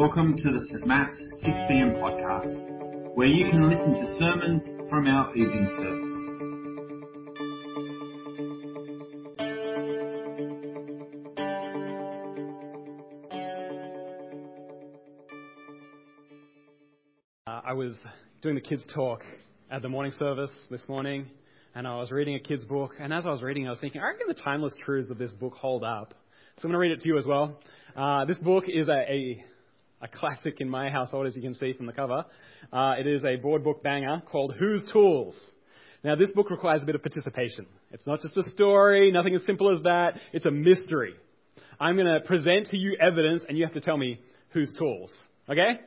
Welcome to the St. Matt's 6pm podcast, where you can listen to sermons from our evening service. Uh, I was doing the kids' talk at the morning service this morning, and I was reading a kid's book. And as I was reading, I was thinking, I reckon the timeless truths of this book hold up. So I'm going to read it to you as well. Uh, this book is a, a, a classic in my household, as you can see from the cover. Uh, it is a board book banger called Whose Tools? Now, this book requires a bit of participation. It's not just a story, nothing as simple as that. It's a mystery. I'm going to present to you evidence, and you have to tell me whose tools. Okay?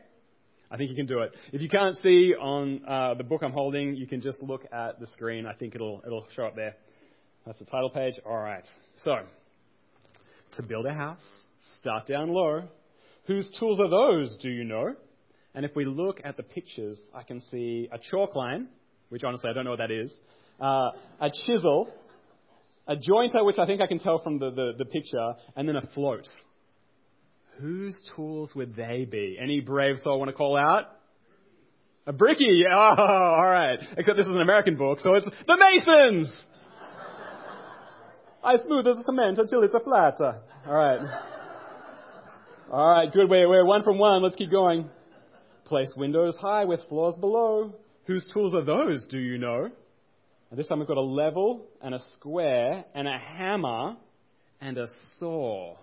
I think you can do it. If you can't see on uh, the book I'm holding, you can just look at the screen. I think it'll it'll show up there. That's the title page. All right. So, to build a house, start down low. Whose tools are those? Do you know? And if we look at the pictures, I can see a chalk line, which honestly I don't know what that is, uh, a chisel, a jointer, which I think I can tell from the, the, the picture, and then a float. Whose tools would they be? Any brave soul want to call out? A bricky. Oh, all right. Except this is an American book, so it's the Masons. I smooth as cement until it's a flat. All right. All right. Good. We're, we're one from one. Let's keep going. Place windows high with floors below. Whose tools are those? Do you know? And this time we've got a level and a square and a hammer and a saw.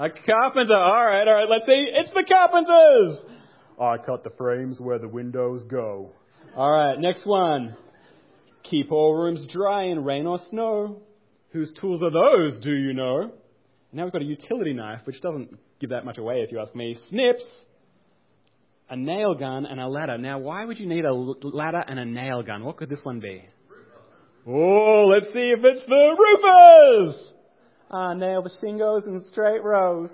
A carpenter. All right, all right. Let's see. It's the carpenters. I cut the frames where the windows go. All right, next one. Keep all rooms dry in rain or snow. Whose tools are those, do you know? Now we've got a utility knife, which doesn't give that much away if you ask me. Snips. A nail gun and a ladder. Now, why would you need a ladder and a nail gun? What could this one be? Oh, let's see if it's the roofers! Ah, nail the shingles in straight rows.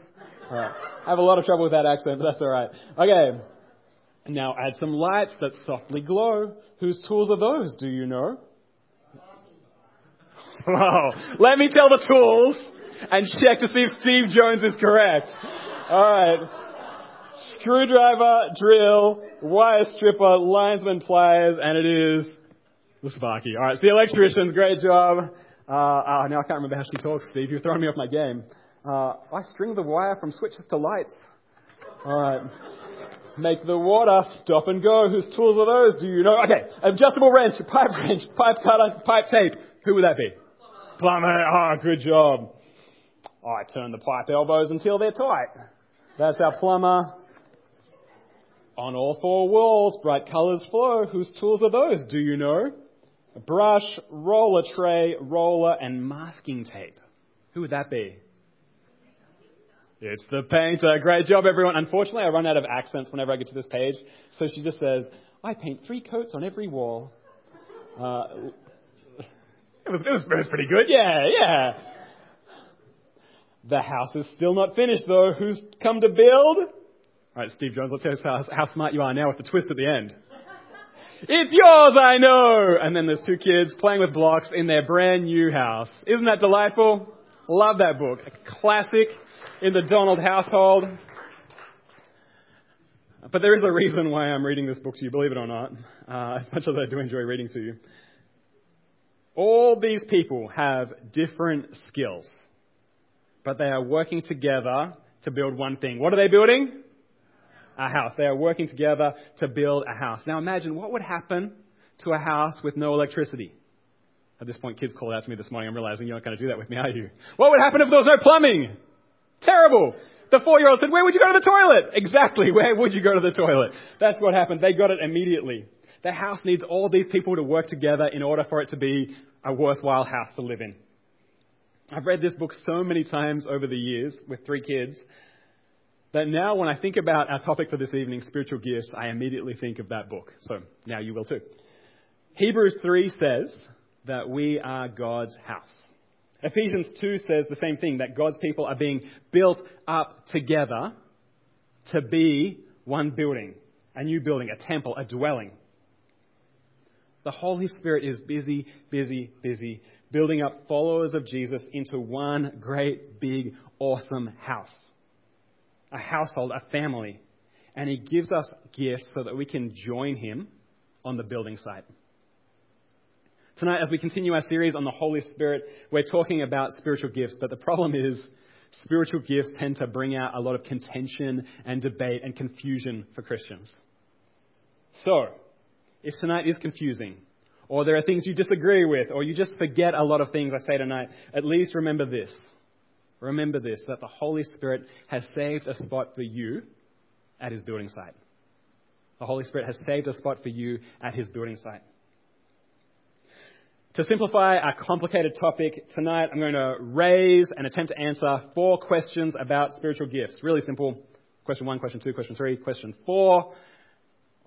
All right. I have a lot of trouble with that accent, but that's all right. Okay. Now add some lights that softly glow. Whose tools are those, do you know? Wow. Let me tell the tools and check to see if Steve Jones is correct. All right. Screwdriver, drill, wire stripper, linesman pliers, and it is the Sparky. All right. So the electricians, great job. Uh, uh, now I can't remember how she talks, Steve. You're throwing me off my game. Uh, I string the wire from switches to lights. All right. Make the water stop and go. Whose tools are those? Do you know? Okay. Adjustable wrench, pipe wrench, pipe cutter, pipe tape. Who would that be? Plumber. Oh, good job. I turn the pipe elbows until they're tight. That's our plumber. On all four walls, bright colours flow. Whose tools are those? Do you know? A brush, roller tray, roller, and masking tape. Who would that be? It's the painter. Great job, everyone. Unfortunately, I run out of accents whenever I get to this page, so she just says, I paint three coats on every wall. Uh, it, was, it, was, it was pretty good. Yeah, yeah. The house is still not finished, though. Who's come to build? All right, Steve Jones, let's tell us how, how smart you are now with the twist at the end. It's yours, I know! And then there's two kids playing with blocks in their brand new house. Isn't that delightful? Love that book. A classic in the Donald household. But there is a reason why I'm reading this book to you, believe it or not, uh, as much as I do enjoy reading to you. All these people have different skills, but they are working together to build one thing. What are they building? a house. They are working together to build a house. Now imagine what would happen to a house with no electricity. At this point, kids called out to me this morning. I'm realizing you're not going to do that with me, are you? What would happen if there was no plumbing? Terrible. The four year old said, Where would you go to the toilet? Exactly. Where would you go to the toilet? That's what happened. They got it immediately. The house needs all these people to work together in order for it to be a worthwhile house to live in. I've read this book so many times over the years with three kids that now when I think about our topic for this evening, spiritual gifts, I immediately think of that book. So now you will too. Hebrews 3 says that we are God's house. Ephesians 2 says the same thing, that God's people are being built up together to be one building, a new building, a temple, a dwelling. The Holy Spirit is busy, busy, busy building up followers of Jesus into one great, big, awesome house. a household, a family. And He gives us gifts so that we can join Him on the building site. Tonight, as we continue our series on the Holy Spirit, we're talking about spiritual gifts, but the problem is spiritual gifts tend to bring out a lot of contention and debate and confusion for Christians. So, if tonight is confusing, or there are things you disagree with, or you just forget a lot of things I say tonight, at least remember this. Remember this that the Holy Spirit has saved a spot for you at his building site. The Holy Spirit has saved a spot for you at his building site. To simplify our complicated topic tonight, I'm going to raise and attempt to answer four questions about spiritual gifts. Really simple. Question one, question two, question three, question four.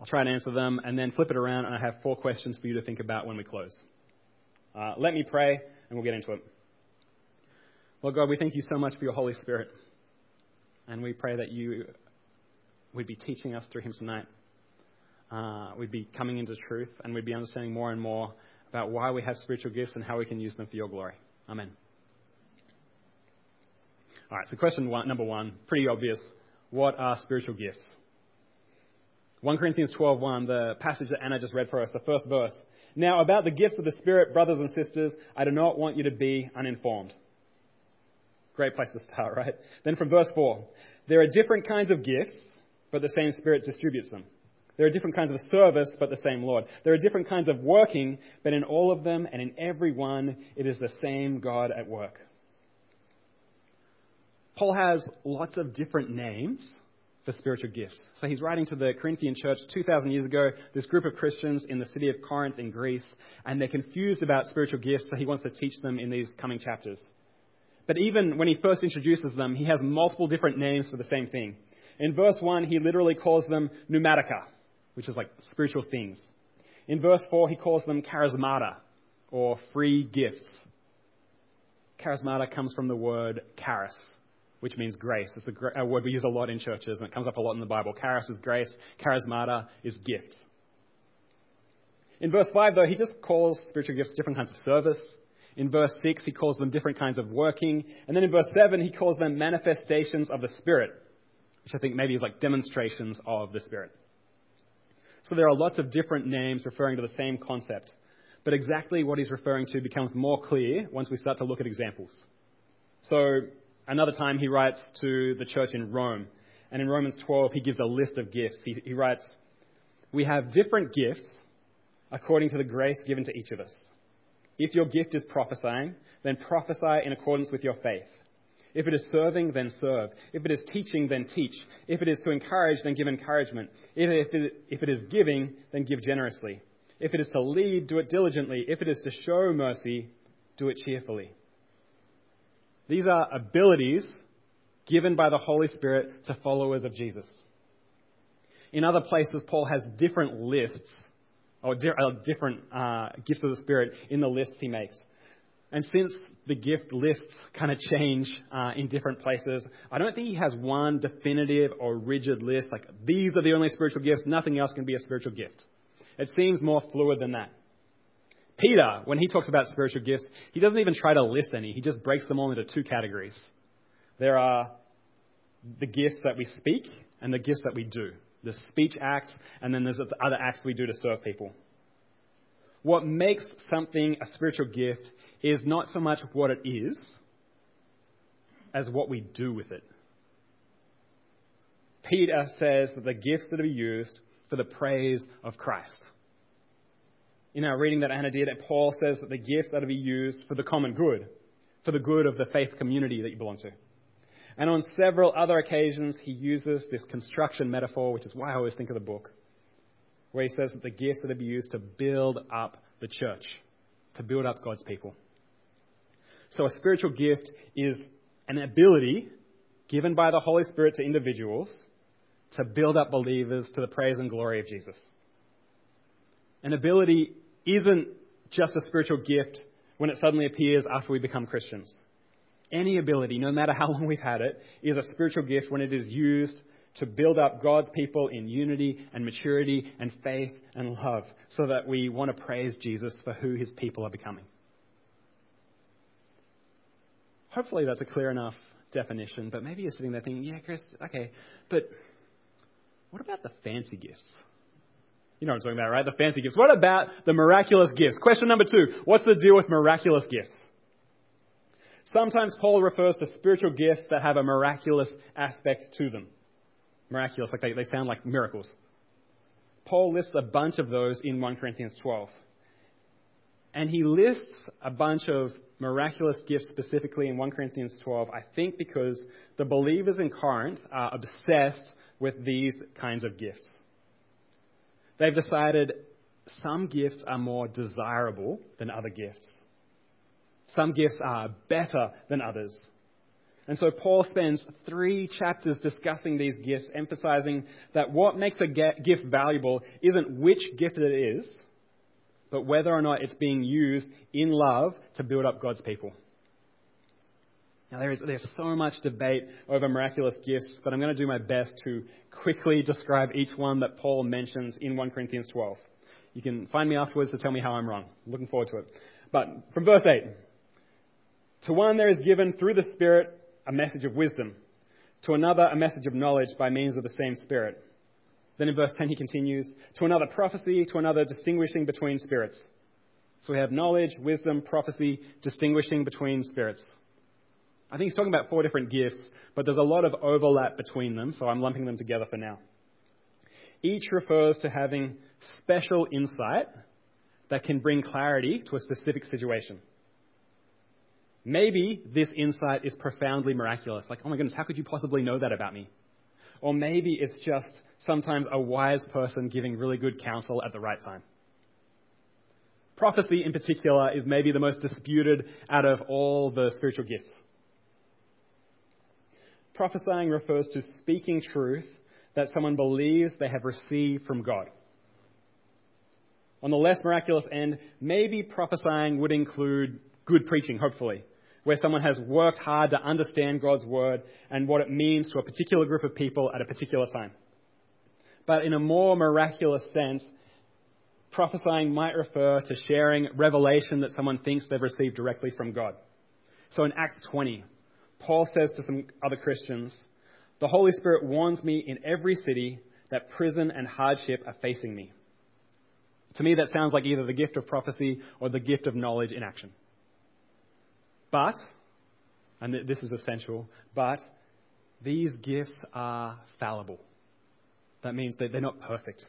I'll try and answer them and then flip it around, and I have four questions for you to think about when we close. Uh, let me pray, and we'll get into it. Lord God, we thank you so much for your Holy Spirit, and we pray that you would be teaching us through him tonight. Uh, we'd be coming into truth, and we'd be understanding more and more about why we have spiritual gifts and how we can use them for your glory. Amen. All right, so question one, number one, pretty obvious. What are spiritual gifts? 1 Corinthians 12:1, the passage that Anna just read for us, the first verse. Now, about the gifts of the Spirit, brothers and sisters, I do not want you to be uninformed. Great place to start, right? Then from verse 4, there are different kinds of gifts, but the same Spirit distributes them. There are different kinds of service, but the same Lord. There are different kinds of working, but in all of them and in every one, it is the same God at work. Paul has lots of different names for spiritual gifts. So he's writing to the Corinthian church 2,000 years ago, this group of Christians in the city of Corinth in Greece, and they're confused about spiritual gifts, so he wants to teach them in these coming chapters. But even when he first introduces them, he has multiple different names for the same thing. In verse 1, he literally calls them pneumatica, which is like spiritual things. In verse 4, he calls them charismata, or free gifts. Charismata comes from the word charis, which means grace. It's a uh, word we use a lot in churches, and it comes up a lot in the Bible. Charis is grace, charismata is gift. In verse 5, though, he just calls spiritual gifts different kinds of service. In verse 6, he calls them different kinds of working. And then in verse 7, he calls them manifestations of the Spirit, which I think maybe is like demonstrations of the Spirit. So there are lots of different names referring to the same concept. But exactly what he's referring to becomes more clear once we start to look at examples. So another time he writes to the church in Rome. And in Romans 12, he gives a list of gifts. He, he writes, We have different gifts according to the grace given to each of us. If your gift is prophesying, then prophesy in accordance with your faith. If it is serving, then serve. If it is teaching, then teach. If it is to encourage, then give encouragement. If it, if it is giving, then give generously. If it is to lead, do it diligently. If it is to show mercy, do it cheerfully. These are abilities given by the Holy Spirit to followers of Jesus. In other places, Paul has different lists, or uh, different uh, gifts of the Spirit in the lists he makes. And since the gift lists kind of change uh, in different places, I don't think he has one definitive or rigid list, like these are the only spiritual gifts, nothing else can be a spiritual gift. It seems more fluid than that. Peter, when he talks about spiritual gifts, he doesn't even try to list any. He just breaks them all into two categories. There are the gifts that we speak and the gifts that we do. The speech acts, and then there's the other acts we do to serve people. What makes something a spiritual gift is not so much what it is as what we do with it. Peter says that the gifts are to be used for the praise of Christ. In our reading that Anna did, Paul says that the gifts are to be used for the common good, for the good of the faith community that you belong to. And on several other occasions, he uses this construction metaphor, which is why I always think of the book, where he says that the gifts are to be used to build up the church, to build up God's people. So a spiritual gift is an ability given by the Holy Spirit to individuals to build up believers to the praise and glory of Jesus. An ability isn't just a spiritual gift when it suddenly appears after we become Christians. Any ability, no matter how long we've had it, is a spiritual gift when it is used to build up God's people in unity and maturity and faith and love so that we want to praise Jesus for who his people are becoming. Hopefully, that's a clear enough definition, but maybe you're sitting there thinking, yeah, Chris, okay, but what about the fancy gifts? You know what I'm talking about, right? The fancy gifts. What about the miraculous gifts? Question number two What's the deal with miraculous gifts? Sometimes Paul refers to spiritual gifts that have a miraculous aspect to them. Miraculous, like they, they sound like miracles. Paul lists a bunch of those in 1 Corinthians 12. And he lists a bunch of miraculous gifts specifically in 1 Corinthians 12, I think because the believers in Corinth are obsessed with these kinds of gifts. They've decided some gifts are more desirable than other gifts. Some gifts are better than others. And so Paul spends three chapters discussing these gifts, emphasizing that what makes a gift valuable isn't which gift it is, but whether or not it's being used in love to build up God's people. Now, there is, there's so much debate over miraculous gifts, but I'm going to do my best to quickly describe each one that Paul mentions in 1 Corinthians 12. You can find me afterwards to tell me how I'm wrong. Looking forward to it. But from verse 8 To one there is given through the Spirit a message of wisdom, to another a message of knowledge by means of the same Spirit. Then in verse 10 he continues, to another prophecy, to another distinguishing between spirits. So we have knowledge, wisdom, prophecy, distinguishing between spirits. I think he's talking about four different gifts, but there's a lot of overlap between them, so I'm lumping them together for now. Each refers to having special insight that can bring clarity to a specific situation. Maybe this insight is profoundly miraculous. Like, oh my goodness, how could you possibly know that about me? Or maybe it's just sometimes a wise person giving really good counsel at the right time. Prophecy, in particular, is maybe the most disputed out of all the spiritual gifts. Prophesying refers to speaking truth that someone believes they have received from God. On the less miraculous end, maybe prophesying would include good preaching, hopefully, where someone has worked hard to understand God's word and what it means to a particular group of people at a particular time. But in a more miraculous sense, prophesying might refer to sharing revelation that someone thinks they've received directly from God. So in Acts 20, Paul says to some other Christians, The Holy Spirit warns me in every city that prison and hardship are facing me. To me, that sounds like either the gift of prophecy or the gift of knowledge in action. But, and this is essential, but these gifts are fallible. That means that they're not perfect.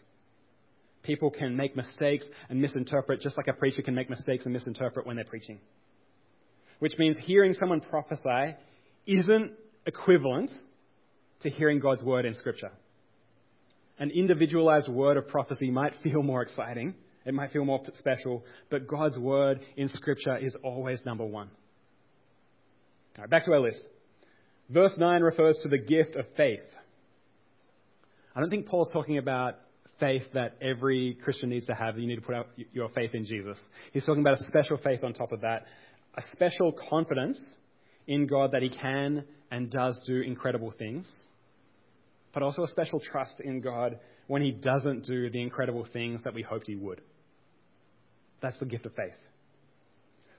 People can make mistakes and misinterpret just like a preacher can make mistakes and misinterpret when they're preaching. Which means hearing someone prophesy isn't equivalent to hearing God's word in Scripture. An individualized word of prophecy might feel more exciting, it might feel more special, but God's word in Scripture is always number one. All right, back to our list. Verse 9 refers to the gift of faith. I don't think Paul's talking about faith that every Christian needs to have. You need to put out your faith in Jesus. He's talking about a special faith on top of that, a special confidence in God that He can and does do incredible things, but also a special trust in God when He doesn't do the incredible things that we hoped He would. That's the gift of faith.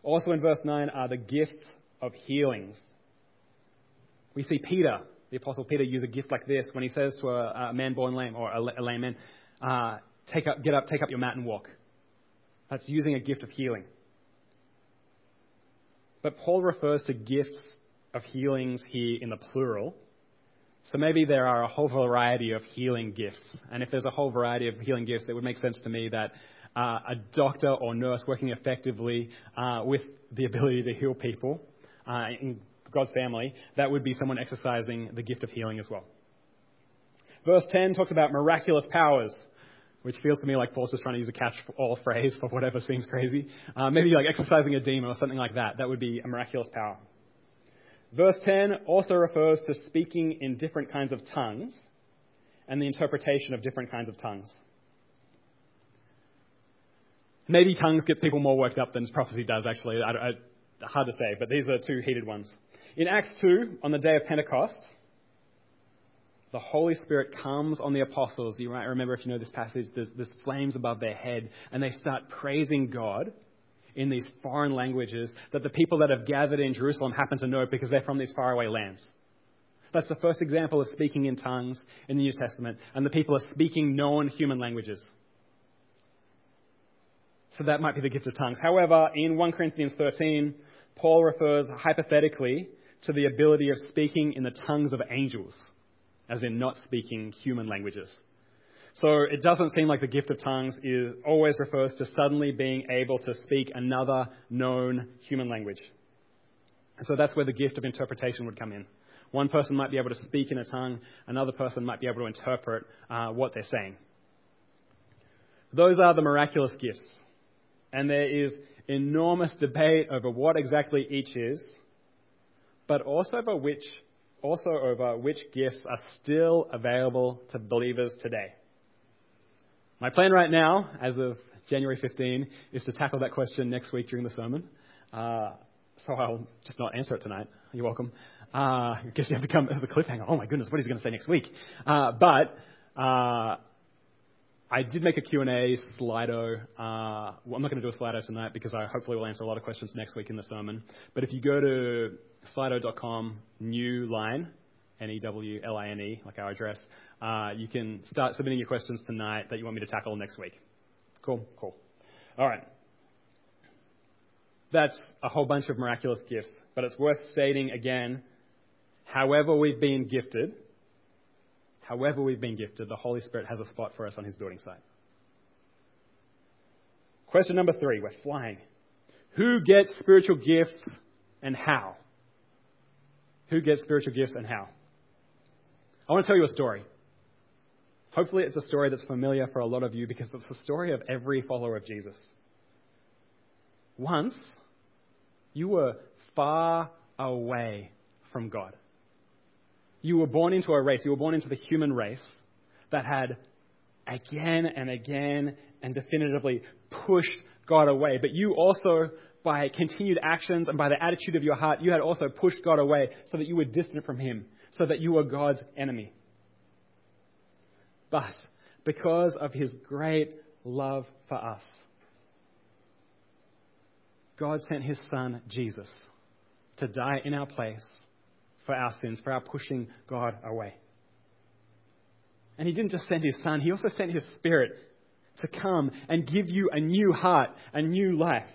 Also in verse 9 are the gifts of healings. We see Peter, the Apostle Peter, use a gift like this when he says to a, a man born lame or a, a lame man, uh, take up, get up, take up your mat and walk. That's using a gift of healing. But Paul refers to gifts of healings here in the plural. So maybe there are a whole variety of healing gifts. And if there's a whole variety of healing gifts, it would make sense to me that uh, a doctor or nurse working effectively uh, with the ability to heal people uh, in God's family, that would be someone exercising the gift of healing as well. Verse 10 talks about miraculous powers, which feels to me like Paul's just trying to use a catch-all phrase for whatever seems crazy. Uh, maybe like exercising a demon or something like that. That would be a miraculous power. Verse 10 also refers to speaking in different kinds of tongues and the interpretation of different kinds of tongues. Maybe tongues gets people more worked up than prophecy does, actually. I, I, hard to say, but these are two heated ones. In Acts 2, on the day of Pentecost, the Holy Spirit comes on the apostles. You might remember if you know this passage, there's, there's flames above their head, and they start praising God in these foreign languages that the people that have gathered in Jerusalem happen to know because they're from these faraway lands. That's the first example of speaking in tongues in the New Testament, and the people are speaking known human languages. So that might be the gift of tongues. However, in 1 Corinthians 13, Paul refers hypothetically to the ability of speaking in the tongues of angels, as in not speaking human languages. So it doesn't seem like the gift of tongues is, always refers to suddenly being able to speak another known human language. And so that's where the gift of interpretation would come in. One person might be able to speak in a tongue, another person might be able to interpret uh, what they're saying. Those are the miraculous gifts. And there is enormous debate over what exactly each is, but also over which, also over which gifts are still available to believers today. My plan right now, as of January 15, is to tackle that question next week during the sermon. Uh, so I'll just not answer it tonight. You're welcome. Uh, I guess you have to come as a cliffhanger. Oh my goodness, what is he going to say next week? Uh, but uh, I did make a Q&A Slido. Uh, well, I'm not going to do a Slido tonight because I hopefully will answer a lot of questions next week in the sermon. But if you go to slido.com, new line, N-E-W-L-I-N-E, like our address, uh, you can start submitting your questions tonight that you want me to tackle next week. Cool, cool. All right. That's a whole bunch of miraculous gifts, but it's worth stating again, however we've been gifted, however we've been gifted, the Holy Spirit has a spot for us on his building site. Question number three, we're flying. Who gets spiritual gifts and how? Who gets spiritual gifts and how? I want to tell you a story. Hopefully, it's a story that's familiar for a lot of you because it's the story of every follower of Jesus. Once, you were far away from God. You were born into a race, you were born into the human race that had again and again and definitively pushed God away. But you also, by continued actions and by the attitude of your heart, you had also pushed God away so that you were distant from Him, so that you were God's enemy. But because of his great love for us, God sent his son, Jesus, to die in our place for our sins, for our pushing God away. And he didn't just send his son, he also sent his spirit to come and give you a new heart, a new life.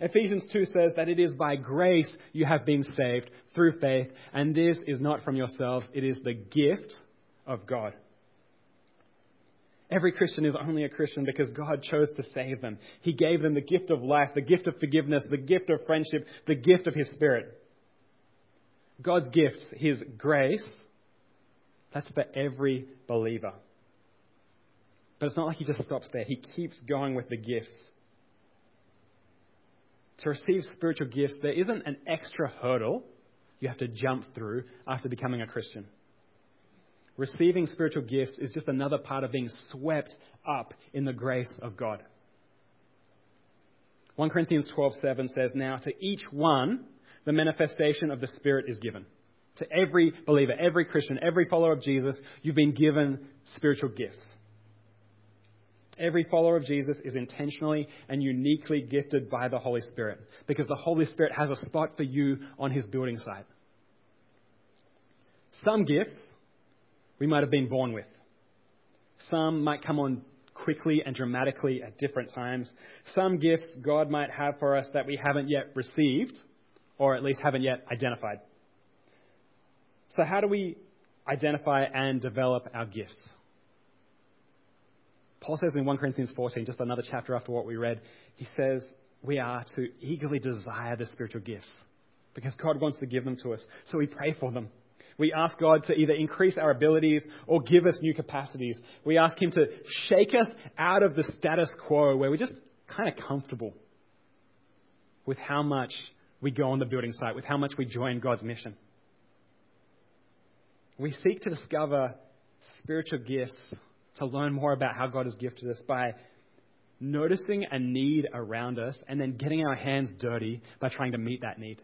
Ephesians 2 says that it is by grace you have been saved through faith, and this is not from yourselves, it is the gift of God. Every Christian is only a Christian because God chose to save them. He gave them the gift of life, the gift of forgiveness, the gift of friendship, the gift of His Spirit. God's gift, His grace, that's for every believer. But it's not like He just stops there. He keeps going with the gifts. To receive spiritual gifts, there isn't an extra hurdle you have to jump through after becoming a Christian. Receiving spiritual gifts is just another part of being swept up in the grace of God. 1 Corinthians 12:7 says, "Now to each one the manifestation of the Spirit is given." To every believer, every Christian, every follower of Jesus, you've been given spiritual gifts. Every follower of Jesus is intentionally and uniquely gifted by the Holy Spirit because the Holy Spirit has a spot for you on his building site. Some gifts we might have been born with. Some might come on quickly and dramatically at different times. Some gifts God might have for us that we haven't yet received, or at least haven't yet identified. So, how do we identify and develop our gifts? Paul says in 1 Corinthians 14, just another chapter after what we read, he says we are to eagerly desire the spiritual gifts because God wants to give them to us. So we pray for them. We ask God to either increase our abilities or give us new capacities. We ask Him to shake us out of the status quo where we're just kind of comfortable with how much we go on the building site, with how much we join God's mission. We seek to discover spiritual gifts, to learn more about how God has gifted us by noticing a need around us and then getting our hands dirty by trying to meet that need.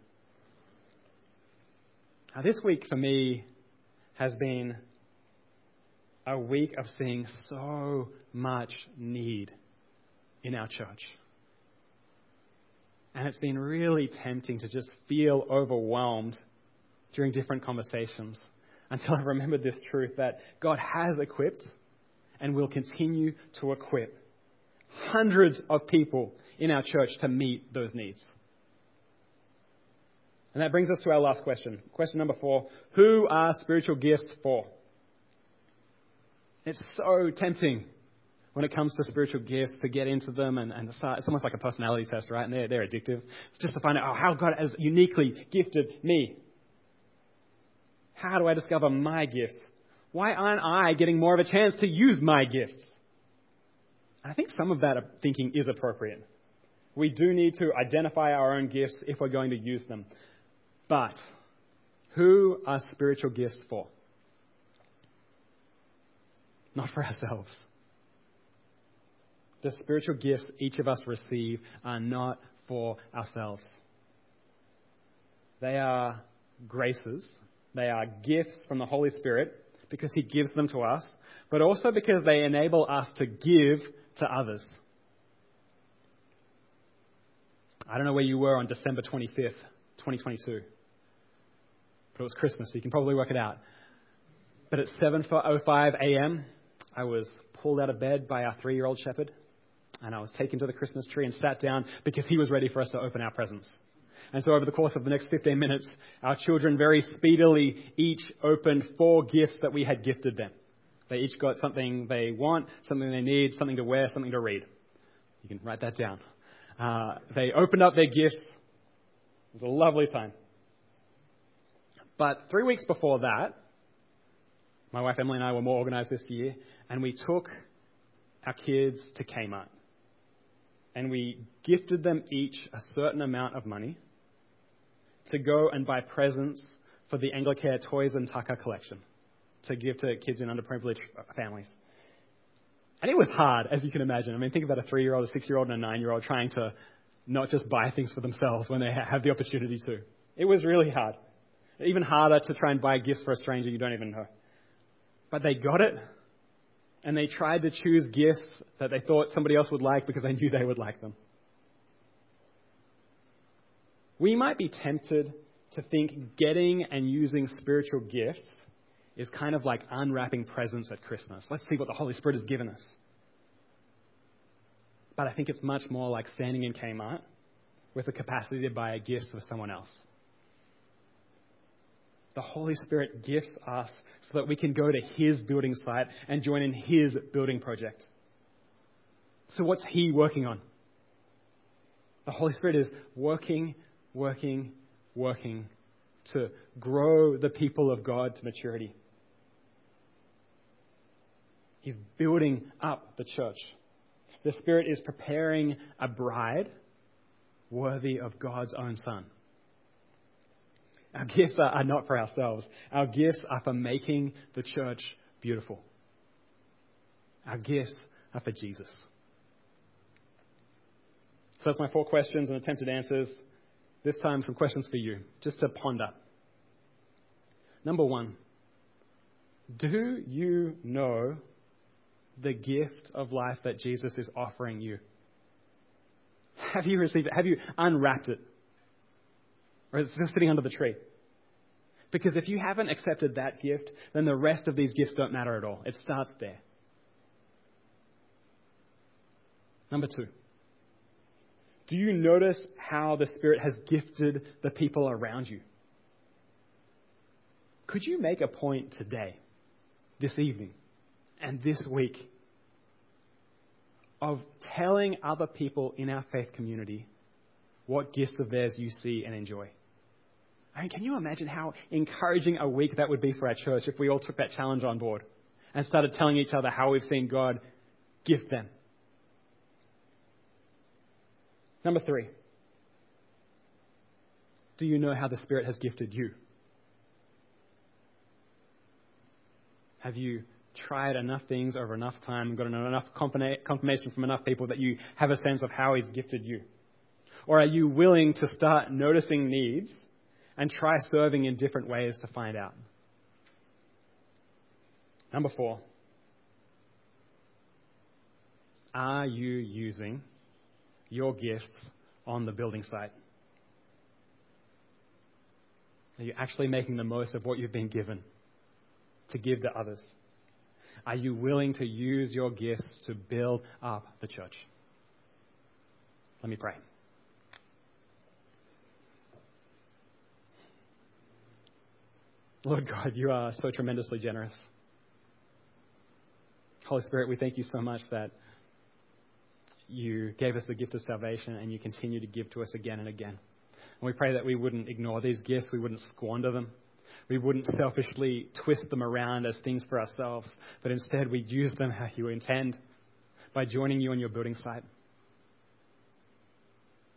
Now, this week for me has been a week of seeing so much need in our church. And it's been really tempting to just feel overwhelmed during different conversations until I remembered this truth that God has equipped and will continue to equip hundreds of people in our church to meet those needs. And that brings us to our last question. Question number four Who are spiritual gifts for? It's so tempting when it comes to spiritual gifts to get into them and, and start. It's almost like a personality test, right? And they're, they're addictive. It's just to find out oh, how God has uniquely gifted me. How do I discover my gifts? Why aren't I getting more of a chance to use my gifts? I think some of that thinking is appropriate. We do need to identify our own gifts if we're going to use them. But who are spiritual gifts for? Not for ourselves. The spiritual gifts each of us receive are not for ourselves. They are graces. They are gifts from the Holy Spirit because He gives them to us, but also because they enable us to give to others. I don't know where you were on December 25th, 2022 but it was Christmas, so you can probably work it out. But at 7.05 a.m., I was pulled out of bed by our three-year-old shepherd, and I was taken to the Christmas tree and sat down because he was ready for us to open our presents. And so over the course of the next 15 minutes, our children very speedily each opened four gifts that we had gifted them. They each got something they want, something they need, something to wear, something to read. You can write that down. Uh, they opened up their gifts. It was a lovely time. But three weeks before that, my wife Emily and I were more organized this year, and we took our kids to Kmart. And we gifted them each a certain amount of money to go and buy presents for the Anglicare Toys and Tucker collection to give to kids in underprivileged families. And it was hard, as you can imagine. I mean, think about a three year old, a six year old, and a nine year old trying to not just buy things for themselves when they have the opportunity to. It was really hard. Even harder to try and buy gifts for a stranger you don't even know. But they got it, and they tried to choose gifts that they thought somebody else would like because they knew they would like them. We might be tempted to think getting and using spiritual gifts is kind of like unwrapping presents at Christmas. Let's see what the Holy Spirit has given us. But I think it's much more like standing in Kmart with the capacity to buy a gift for someone else the Holy Spirit gifts us so that we can go to His building site and join in His building project. So, what's He working on? The Holy Spirit is working, working, working to grow the people of God to maturity. He's building up the church. The Spirit is preparing a bride worthy of God's own Son. Our gifts are, not for ourselves. Our gifts are for making the church beautiful. Our gifts are for Jesus. So that's my four questions and attempted answers. This time, some questions for you, just to ponder. Number one, do you know the gift of life that Jesus is offering you? Have you received it? Have you unwrapped it? Or is it still sitting under the tree? Because if you haven't accepted that gift, then the rest of these gifts don't matter at all. It starts there. Number two. Do you notice how the Spirit has gifted the people around you? Could you make a point today, this evening, and this week of telling other people in our faith community what gifts of theirs you see and enjoy? I mean, can you imagine how encouraging a week that would be for our church if we all took that challenge on board and started telling each other how we've seen God gift them? Number three, do you know how the Spirit has gifted you? Have you tried enough things over enough time and gotten enough confirmation from enough people that you have a sense of how He's gifted you? Or are you willing to start noticing needs and try serving in different ways to find out. Number four, are you using your gifts on the building site? Are you actually making the most of what you've been given to give to others? Are you willing to use your gifts to build up the church? Let me pray. Lord God, you are so tremendously generous. Holy Spirit, we thank you so much that you gave us the gift of salvation and you continue to give to us again and again. And we pray that we wouldn't ignore these gifts, we wouldn't squander them, we wouldn't selfishly twist them around as things for ourselves, but instead we'd use them how you intend by joining you on your building site.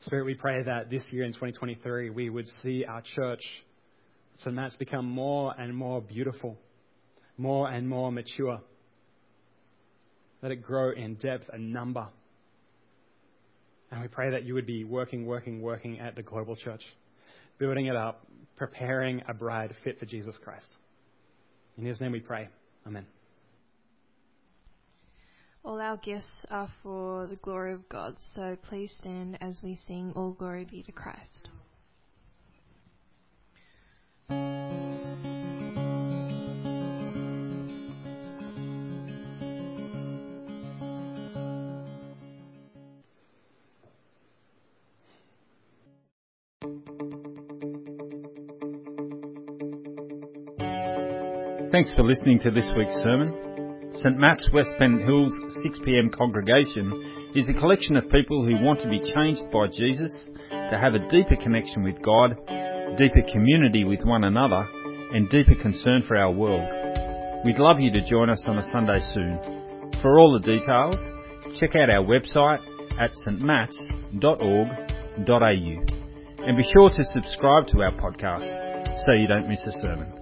Spirit, we pray that this year in 2023 we would see our church, St. Matt's, become more and more beautiful, more and more mature. Let it grow in depth and number. And we pray that you would be working, working, working at the global church, building it up, preparing a bride fit for Jesus Christ. In his name we pray. Amen. All our gifts are for the glory of God, so please stand as we sing All Glory Be to Christ. Thanks for listening to this week's sermon. St. Matt's West Pennant Hills 6pm congregation is a collection of people who want to be changed by Jesus, to have a deeper connection with God, deeper community with one another, and deeper concern for our world. We'd love you to join us on a Sunday soon. For all the details, check out our website at stmatts.org.au and be sure to subscribe to our podcast so you don't miss a sermon.